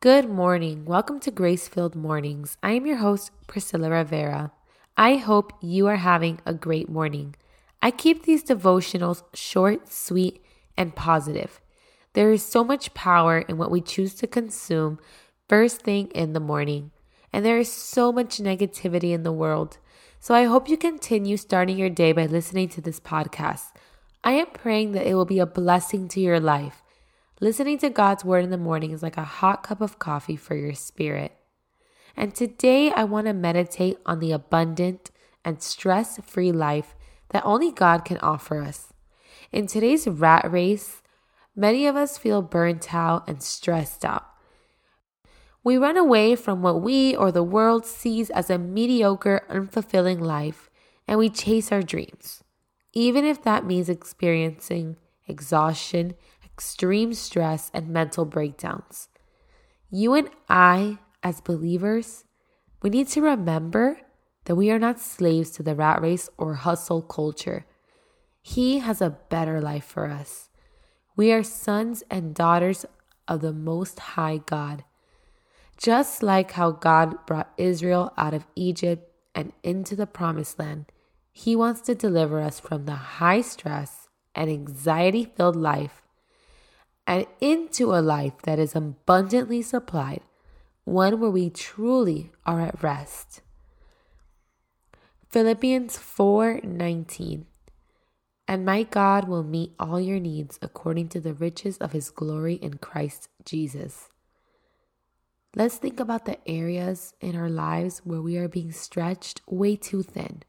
Good morning. Welcome to Grace Filled Mornings. I am your host, Priscilla Rivera. I hope you are having a great morning. I keep these devotionals short, sweet, and positive. There is so much power in what we choose to consume first thing in the morning, and there is so much negativity in the world. So I hope you continue starting your day by listening to this podcast. I am praying that it will be a blessing to your life. Listening to God's word in the morning is like a hot cup of coffee for your spirit. And today I want to meditate on the abundant and stress free life that only God can offer us. In today's rat race, many of us feel burnt out and stressed out. We run away from what we or the world sees as a mediocre, unfulfilling life, and we chase our dreams, even if that means experiencing exhaustion extreme stress, and mental breakdowns. You and I, as believers, we need to remember that we are not slaves to the rat race or hustle culture. He has a better life for us. We are sons and daughters of the Most High God. Just like how God brought Israel out of Egypt and into the Promised Land, He wants to deliver us from the high stress and anxiety filled life and into a life that is abundantly supplied, one where we truly are at rest. Philippians 4:19 And my God will meet all your needs according to the riches of his glory in Christ Jesus. Let's think about the areas in our lives where we are being stretched way too thin.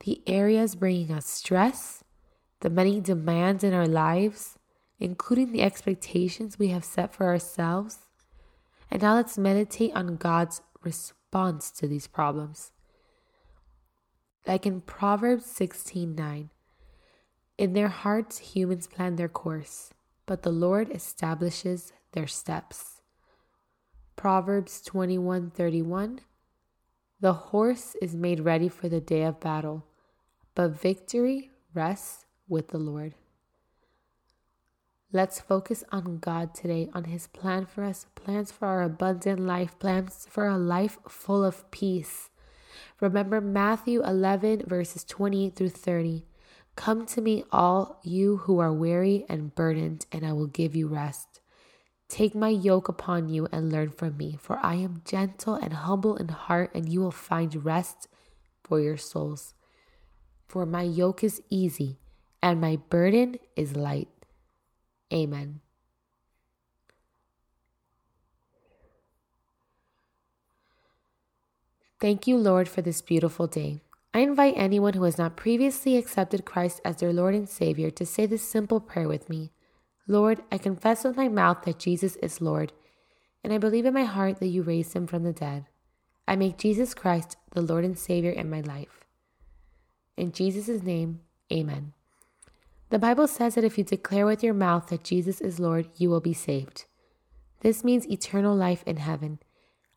The areas bringing us stress, the many demands in our lives, including the expectations we have set for ourselves. And now let's meditate on God's response to these problems. Like in Proverbs 16:9, in their hearts humans plan their course, but the Lord establishes their steps. Proverbs 21:31 The horse is made ready for the day of battle, but victory rests with the Lord. Let's focus on God today, on His plan for us, plans for our abundant life, plans for a life full of peace. Remember Matthew 11, verses 28 through 30. Come to me, all you who are weary and burdened, and I will give you rest. Take my yoke upon you and learn from me, for I am gentle and humble in heart, and you will find rest for your souls. For my yoke is easy and my burden is light. Amen. Thank you, Lord, for this beautiful day. I invite anyone who has not previously accepted Christ as their Lord and Savior to say this simple prayer with me Lord, I confess with my mouth that Jesus is Lord, and I believe in my heart that you raised him from the dead. I make Jesus Christ the Lord and Savior in my life. In Jesus' name, amen. The Bible says that if you declare with your mouth that Jesus is Lord, you will be saved. This means eternal life in heaven.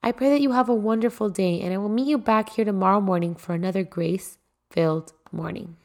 I pray that you have a wonderful day, and I will meet you back here tomorrow morning for another grace filled morning.